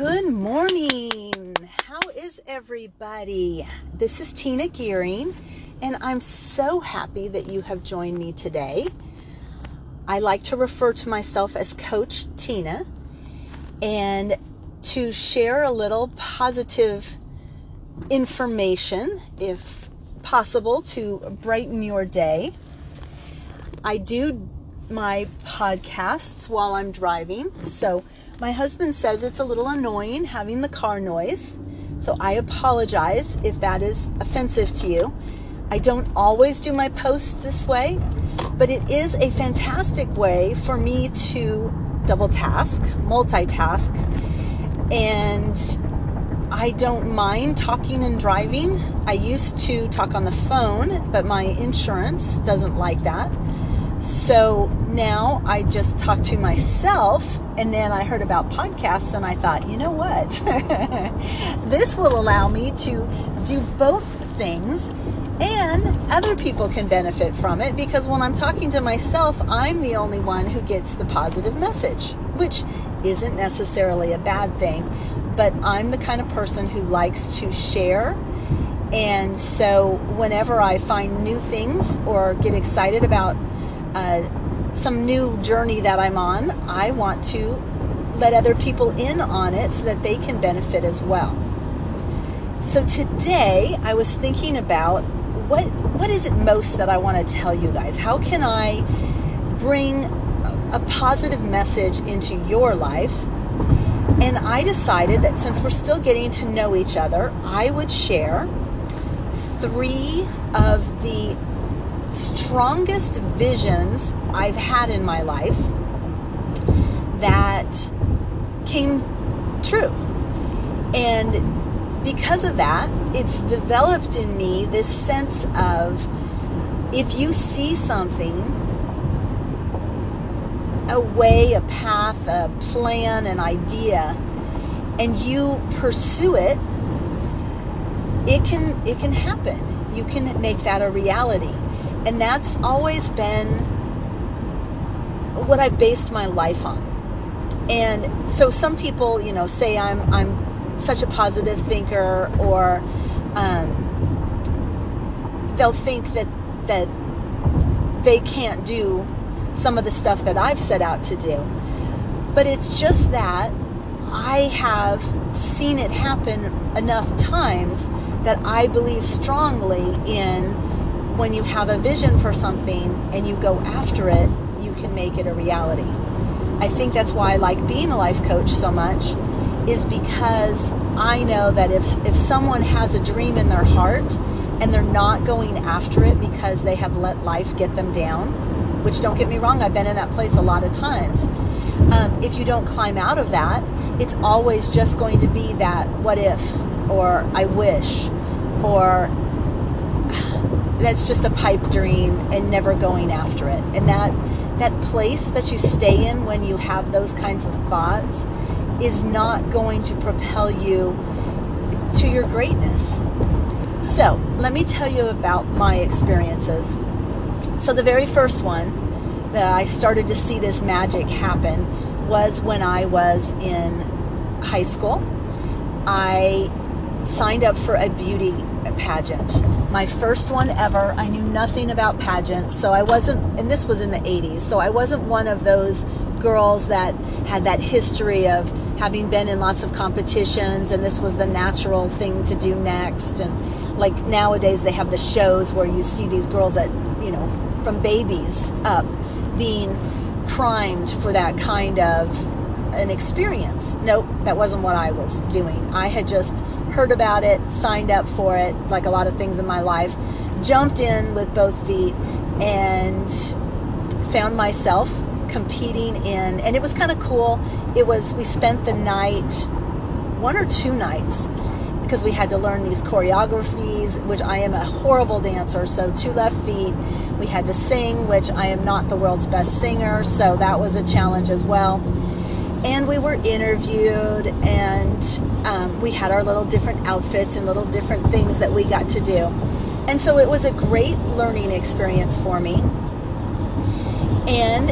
Good morning. How is everybody? This is Tina Gearing, and I'm so happy that you have joined me today. I like to refer to myself as Coach Tina and to share a little positive information, if possible, to brighten your day. I do my podcasts while I'm driving, so my husband says it's a little annoying having the car noise, so I apologize if that is offensive to you. I don't always do my posts this way, but it is a fantastic way for me to double task, multitask, and I don't mind talking and driving. I used to talk on the phone, but my insurance doesn't like that. So now I just talk to myself. And then I heard about podcasts and I thought, you know what? this will allow me to do both things and other people can benefit from it because when I'm talking to myself, I'm the only one who gets the positive message, which isn't necessarily a bad thing. But I'm the kind of person who likes to share. And so whenever I find new things or get excited about uh, some new journey that I'm on, I want to let other people in on it so that they can benefit as well. So today I was thinking about what what is it most that I want to tell you guys? How can I bring a, a positive message into your life? And I decided that since we're still getting to know each other, I would share three of the strongest visions I've had in my life that came true. And because of that, it's developed in me this sense of if you see something, a way, a path, a plan, an idea, and you pursue it, it can it can happen. You can make that a reality. And that's always been what I've based my life on. And so some people, you know, say I'm I'm such a positive thinker, or um, they'll think that that they can't do some of the stuff that I've set out to do. But it's just that I have seen it happen enough times that I believe strongly in when you have a vision for something and you go after it, you can make it a reality. I think that's why I like being a life coach so much is because I know that if if someone has a dream in their heart and they're not going after it because they have let life get them down, which don't get me wrong, I've been in that place a lot of times. Um, if you don't climb out of that, it's always just going to be that what if or I wish or that's just a pipe dream and never going after it. And that that place that you stay in when you have those kinds of thoughts is not going to propel you to your greatness. So, let me tell you about my experiences. So, the very first one that I started to see this magic happen was when I was in high school. I signed up for a beauty pageant. My first one ever. I knew nothing about pageants, so I wasn't, and this was in the 80s, so I wasn't one of those girls that had that history of having been in lots of competitions and this was the natural thing to do next. And like nowadays, they have the shows where you see these girls that, you know, from babies up being primed for that kind of an experience. Nope, that wasn't what I was doing. I had just heard about it, signed up for it, like a lot of things in my life, jumped in with both feet, and found myself competing in, and it was kind of cool. It was, we spent the night, one or two nights, because we had to learn these choreographies, which I am a horrible dancer, so two left feet. We had to sing, which I am not the world's best singer, so that was a challenge as well and we were interviewed and um, we had our little different outfits and little different things that we got to do and so it was a great learning experience for me and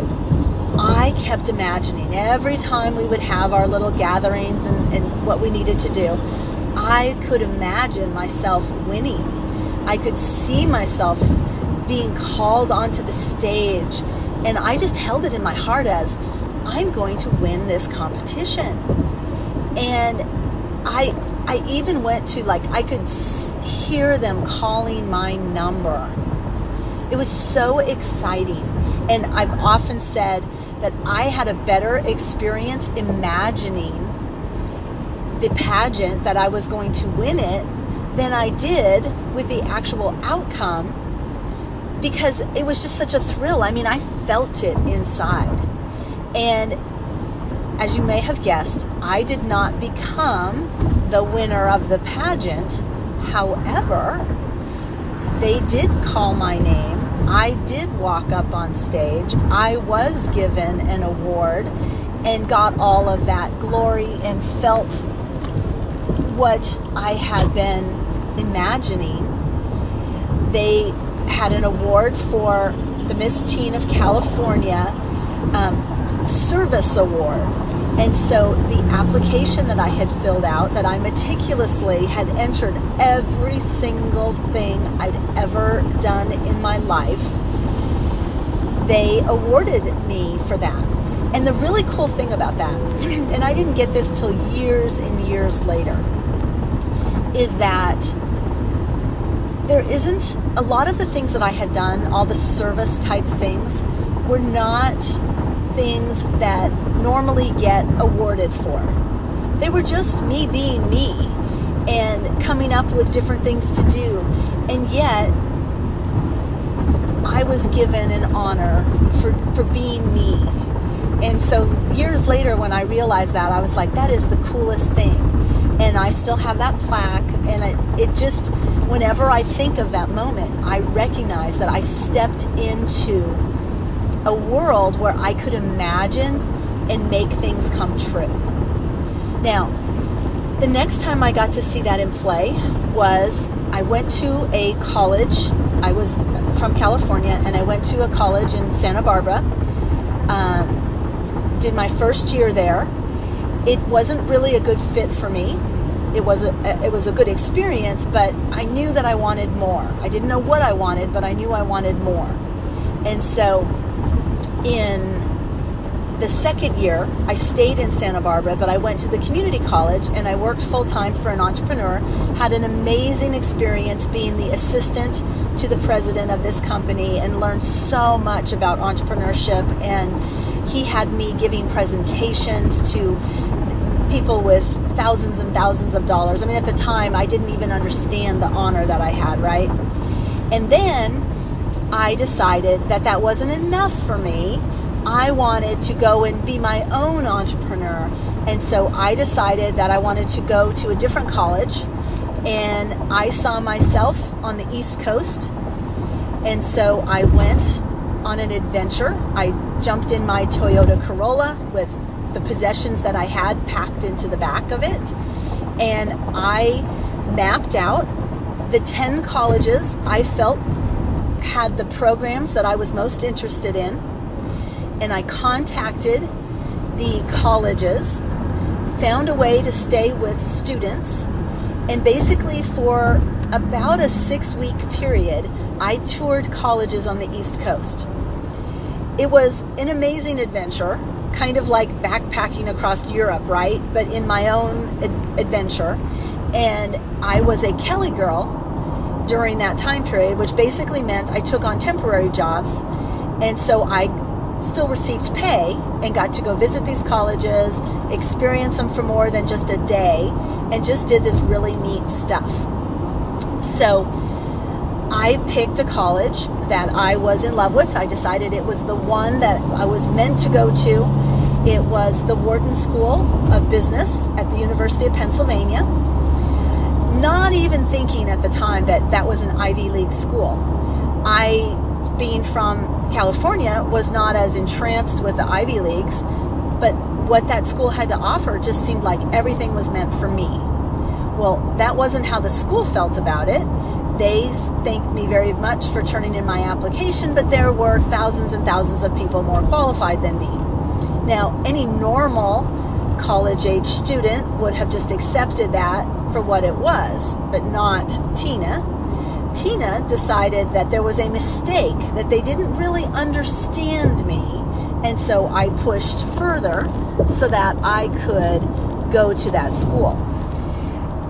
I kept imagining every time we would have our little gatherings and, and what we needed to do, I could imagine myself winning. I could see myself being called onto the stage. And I just held it in my heart as I'm going to win this competition. And I I even went to like I could hear them calling my number. It was so exciting. And I've often said that I had a better experience imagining the pageant that I was going to win it than I did with the actual outcome because it was just such a thrill. I mean, I felt it inside. And as you may have guessed, I did not become the winner of the pageant. However, they did call my name. I did walk up on stage. I was given an award and got all of that glory and felt what I had been imagining. They had an award for the Miss Teen of California um, Service Award. And so the application that I had filled out, that I meticulously had entered every single thing I'd ever done in my life, they awarded me for that. And the really cool thing about that, and I didn't get this till years and years later, is that there isn't a lot of the things that I had done, all the service type things, were not things that normally get awarded for. They were just me being me and coming up with different things to do. And yet, I was given an honor for, for being me. And so years later, when I realized that, I was like, that is the coolest thing and I still have that plaque. And it, it just, whenever I think of that moment, I recognize that I stepped into a world where I could imagine and make things come true. Now, the next time I got to see that in play was I went to a college. I was from California, and I went to a college in Santa Barbara. Um, did my first year there it wasn't really a good fit for me. It was a it was a good experience, but I knew that I wanted more. I didn't know what I wanted, but I knew I wanted more. And so in the second year, I stayed in Santa Barbara, but I went to the community college and I worked full time for an entrepreneur. Had an amazing experience being the assistant to the president of this company and learned so much about entrepreneurship. And he had me giving presentations to people with thousands and thousands of dollars. I mean, at the time, I didn't even understand the honor that I had, right? And then I decided that that wasn't enough for me. I wanted to go and be my own entrepreneur. And so I decided that I wanted to go to a different college. And I saw myself on the East Coast. And so I went on an adventure. I jumped in my Toyota Corolla with the possessions that I had packed into the back of it. And I mapped out the 10 colleges I felt had the programs that I was most interested in. And I contacted the colleges, found a way to stay with students, and basically for about a six week period, I toured colleges on the East Coast. It was an amazing adventure kind of like backpacking across Europe, right? But in my own ad- adventure. And I was a Kelly girl during that time period, which basically meant I took on temporary jobs. And so I still received pay and got to go visit these colleges, experience them for more than just a day, and just did this really neat stuff. So I picked a college that I was in love with. I decided it was the one that I was meant to go to. It was the Wharton School of Business at the University of Pennsylvania. Not even thinking at the time that that was an Ivy League school. I, being from California, was not as entranced with the Ivy Leagues, but what that school had to offer just seemed like everything was meant for me. Well, that wasn't how the school felt about it they thanked me very much for turning in my application, but there were thousands and thousands of people more qualified than me. Now, any normal college age student would have just accepted that for what it was, but not Tina. Tina decided that there was a mistake, that they didn't really understand me, and so I pushed further so that I could go to that school.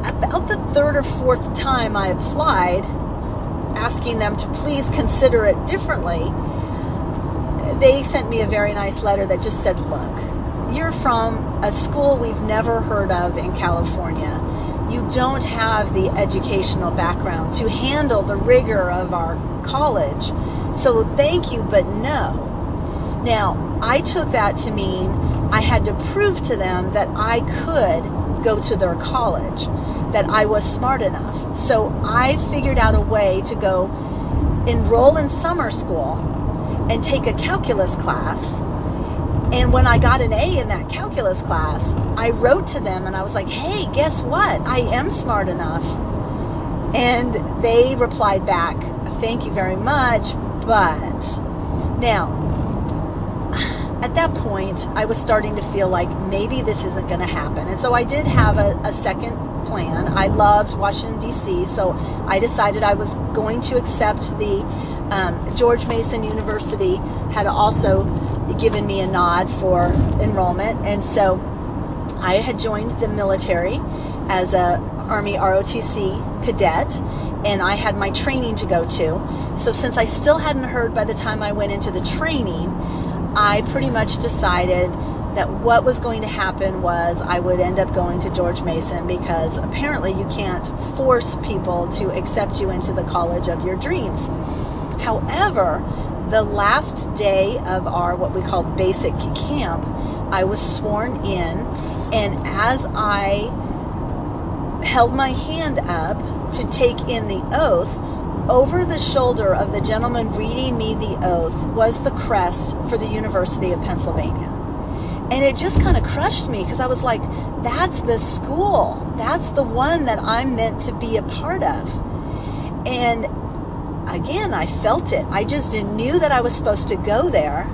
About the third or fourth time I applied, asking them to please consider it differently, they sent me a very nice letter that just said, Look, you're from a school we've never heard of in California. You don't have the educational background to handle the rigor of our college. So thank you, but no. Now, I took that to mean I had to prove to them that I could go to their college, that I was smart enough. So I figured out a way to go enroll in summer school and take a calculus class. And when I got an A in that calculus class, I wrote to them and I was like, hey, guess what? I am smart enough. And they replied back, thank you very much, but. Now, at that point, I was starting to feel like maybe this isn't going to happen. And so I did have a, a second plan. I loved Washington, D.C., so I decided I was going to accept the um, George Mason University had also given me a nod for enrollment. And so I had joined the military as a Army ROTC cadet and I had my training to go to. So since I still hadn't heard by the time I went into the training, I pretty much decided that what was going to happen was I would end up going to George Mason because apparently you can't force people to accept you into the college of your dreams. However, the last day of our what we call basic camp, I was sworn in, and as I held my hand up to take in the oath, over the shoulder of the gentleman reading me the oath was the crest for the University of Pennsylvania. And it just kind of crushed me because I was like, that's the school. That's the one that I'm meant to be a part of. And again, I felt it. I just knew that I was supposed to go there.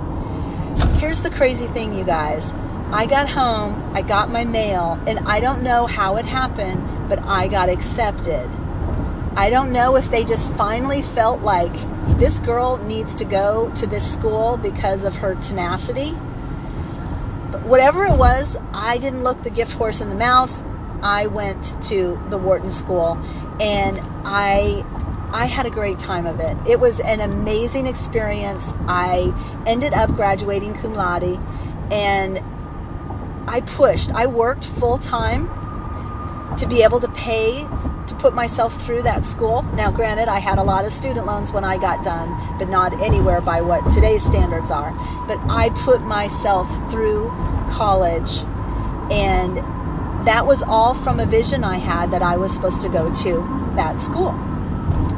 Here's the crazy thing, you guys. I got home, I got my mail, and I don't know how it happened, but I got accepted. I don't know if they just finally felt like this girl needs to go to this school because of her tenacity. But whatever it was, I didn't look the gift horse in the mouth. I went to the Wharton School and I I had a great time of it. It was an amazing experience. I ended up graduating cum laude and I pushed. I worked full time to be able to pay to put myself through that school. Now, granted, I had a lot of student loans when I got done, but not anywhere by what today's standards are. But I put myself through college, and that was all from a vision I had that I was supposed to go to that school.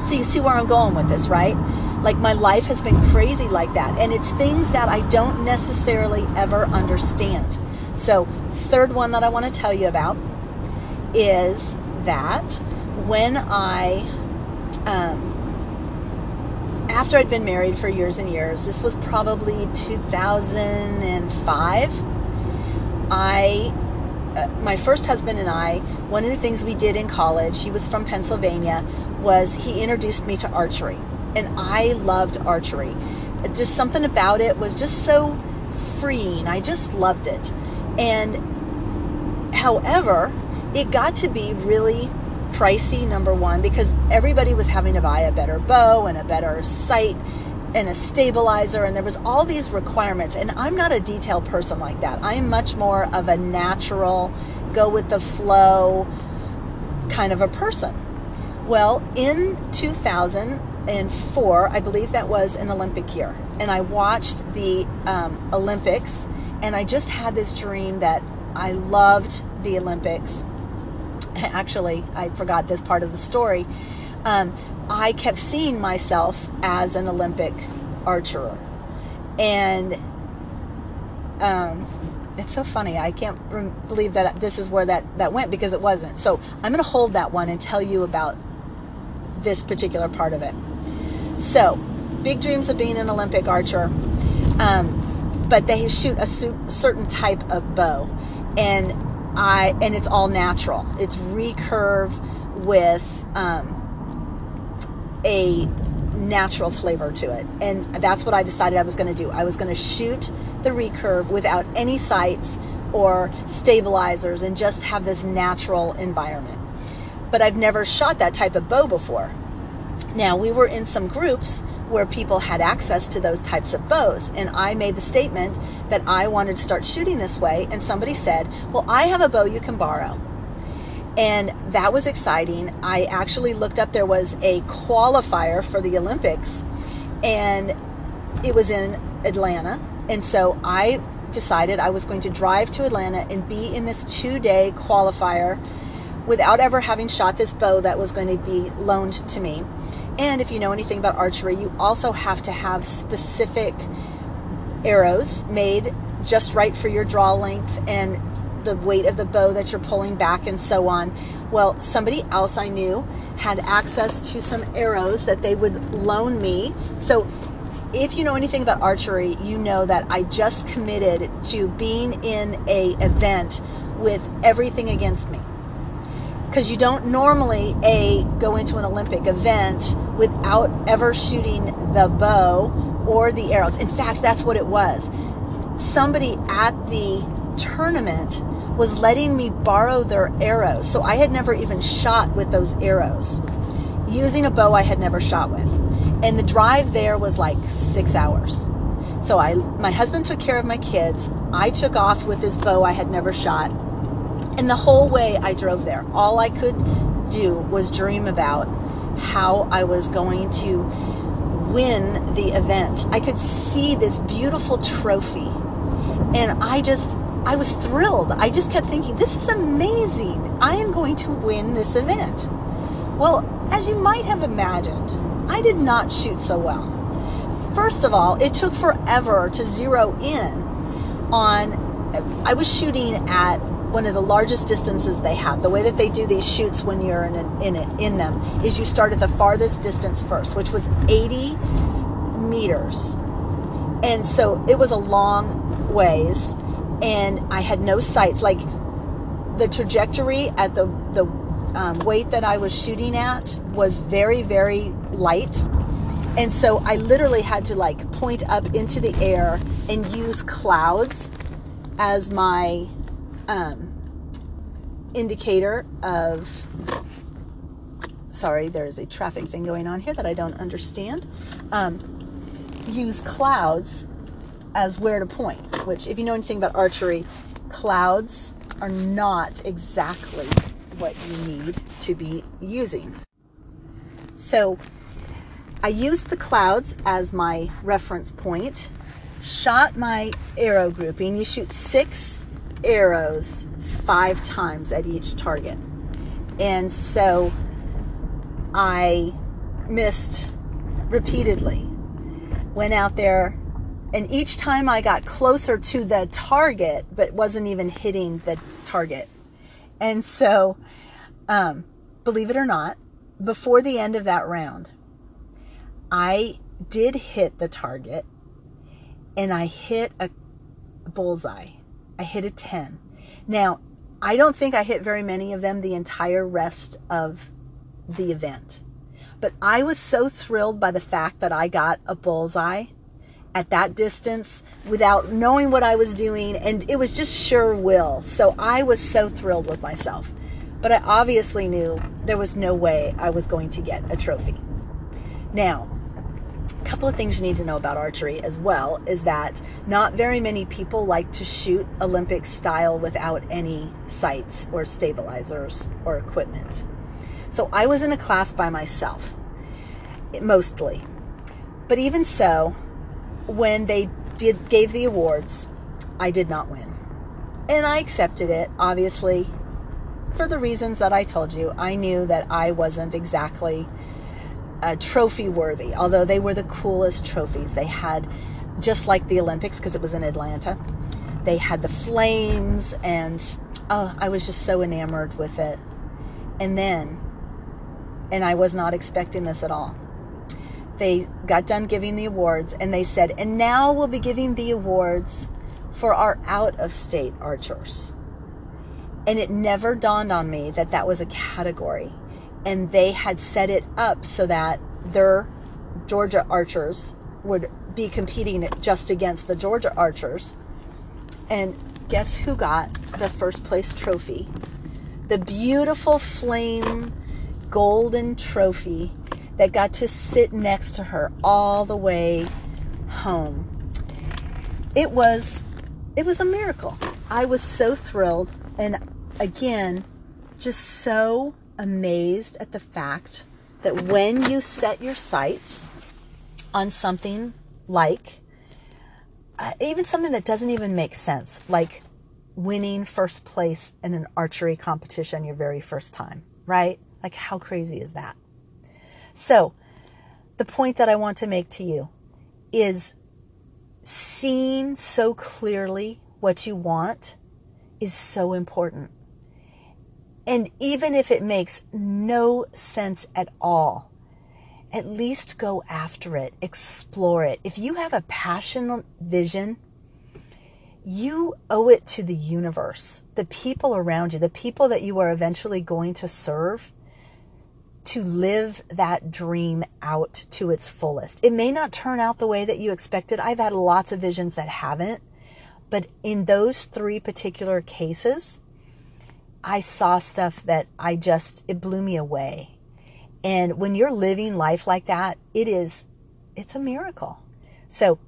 So, you see where I'm going with this, right? Like, my life has been crazy like that, and it's things that I don't necessarily ever understand. So, third one that I want to tell you about is that when I, um, after I'd been married for years and years, this was probably 2005, I, uh, my first husband and I, one of the things we did in college, he was from Pennsylvania, was he introduced me to archery. And I loved archery. Just something about it was just so freeing. I just loved it. And however, it got to be really pricey, number one, because everybody was having to buy a better bow and a better sight and a stabilizer, and there was all these requirements. And I'm not a detailed person like that. I am much more of a natural, go with the flow kind of a person. Well, in 2004, I believe that was an Olympic year, and I watched the um, Olympics, and I just had this dream that I loved the Olympics actually, I forgot this part of the story. Um, I kept seeing myself as an Olympic archer. And um, it's so funny. I can't believe that this is where that, that went because it wasn't. So I'm going to hold that one and tell you about this particular part of it. So, big dreams of being an Olympic archer. Um, but they shoot a certain type of bow, and I and it's all natural. It's recurve with um, a natural flavor to it, and that's what I decided I was going to do. I was going to shoot the recurve without any sights or stabilizers, and just have this natural environment. But I've never shot that type of bow before. Now we were in some groups where people had access to those types of bows. And I made the statement that I wanted to start shooting this way. And somebody said, Well, I have a bow you can borrow. And that was exciting. I actually looked up, there was a qualifier for the Olympics, and it was in Atlanta. And so I decided I was going to drive to Atlanta and be in this two day qualifier without ever having shot this bow that was going to be loaned to me. And if you know anything about archery, you also have to have specific arrows made just right for your draw length and the weight of the bow that you're pulling back and so on. Well, somebody else I knew had access to some arrows that they would loan me. So if you know anything about archery, you know that I just committed to being in a event with everything against me because you don't normally a go into an olympic event without ever shooting the bow or the arrows in fact that's what it was somebody at the tournament was letting me borrow their arrows. So i had never even shot with those arrows. Using a bow i had never shot with. And the drive there was like six hours. So i my husband took care of my kids. I took off with this bow i had never shot. And the whole way I drove there, all I could do was dream about how I was going to win the event. I could see this beautiful trophy. And I just, I was thrilled. I just kept thinking, this is amazing. I am going to win this event. Well, as you might have imagined, I did not shoot so well. First of all, it took forever to zero in on, I was shooting at one of the largest distances they have. The way that they do these shoots when you're in a, in it in them is you start at the farthest distance first, which was 80 meters, and so it was a long ways, and I had no sights. Like the trajectory at the the um, weight that I was shooting at was very very light. And so I literally had to like point up into the air and use clouds as my um, indicator of sorry there's a traffic thing going on here that i don't understand um, use clouds as where to point which if you know anything about archery clouds are not exactly what you need to be using so i used the clouds as my reference point shot my arrow grouping you shoot six arrows five times at each target. And so I missed repeatedly. Went out there, and each time I got closer to the target, but wasn't even hitting the target. And so, um, believe it or not, before the end of that round, I did hit the target and I hit a bullseye. I hit a 10. Now, I don't think I hit very many of them the entire rest of the event. But I was so thrilled by the fact that I got a bullseye at that distance without knowing what I was doing, and it was just sure will. So I was so thrilled with myself. But I obviously knew there was no way I was going to get a trophy. Now, a couple of things you need to know about archery as well is that not very many people like to shoot Olympic style without any sights or stabilizers or equipment. So I was in a class by myself, mostly. But even so, when they did gave the awards, I did not win. And I accepted it, obviously, for the reasons that I told you. I knew that I wasn't exactly uh, trophy worthy, although they were the coolest trophies. They had, just like the Olympics, because it was in Atlanta, they had the flames, and oh, I was just so enamored with it. And then, and I was not expecting this at all. They got done giving the awards and they said, and now we'll be giving the awards for our out of state archers. And it never dawned on me that that was a category. And they had set it up so that their Georgia archers would be competing just against the Georgia archers. And guess who got the first place trophy? The beautiful flame golden trophy that got to sit next to her all the way home. It was it was a miracle. I was so thrilled and again just so amazed at the fact that when you set your sights on something like uh, even something that doesn't even make sense, like winning first place in an archery competition your very first time, right? Like, how crazy is that? So, the point that I want to make to you is seeing so clearly what you want is so important. And even if it makes no sense at all, at least go after it, explore it. If you have a passionate vision, you owe it to the universe, the people around you, the people that you are eventually going to serve to live that dream out to its fullest. It may not turn out the way that you expected. I've had lots of visions that haven't, but in those three particular cases, I saw stuff that I just, it blew me away. And when you're living life like that, it is, it's a miracle. So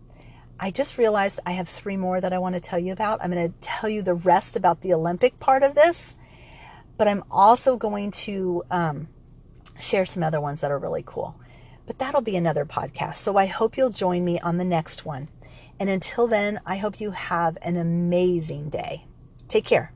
I just realized I have three more that I want to tell you about. I'm going to tell you the rest about the Olympic part of this, but I'm also going to, um, share some other ones that are really cool. But that'll be another podcast. So I hope you'll join me on the next one. And until then, I hope you have an amazing day. Take care.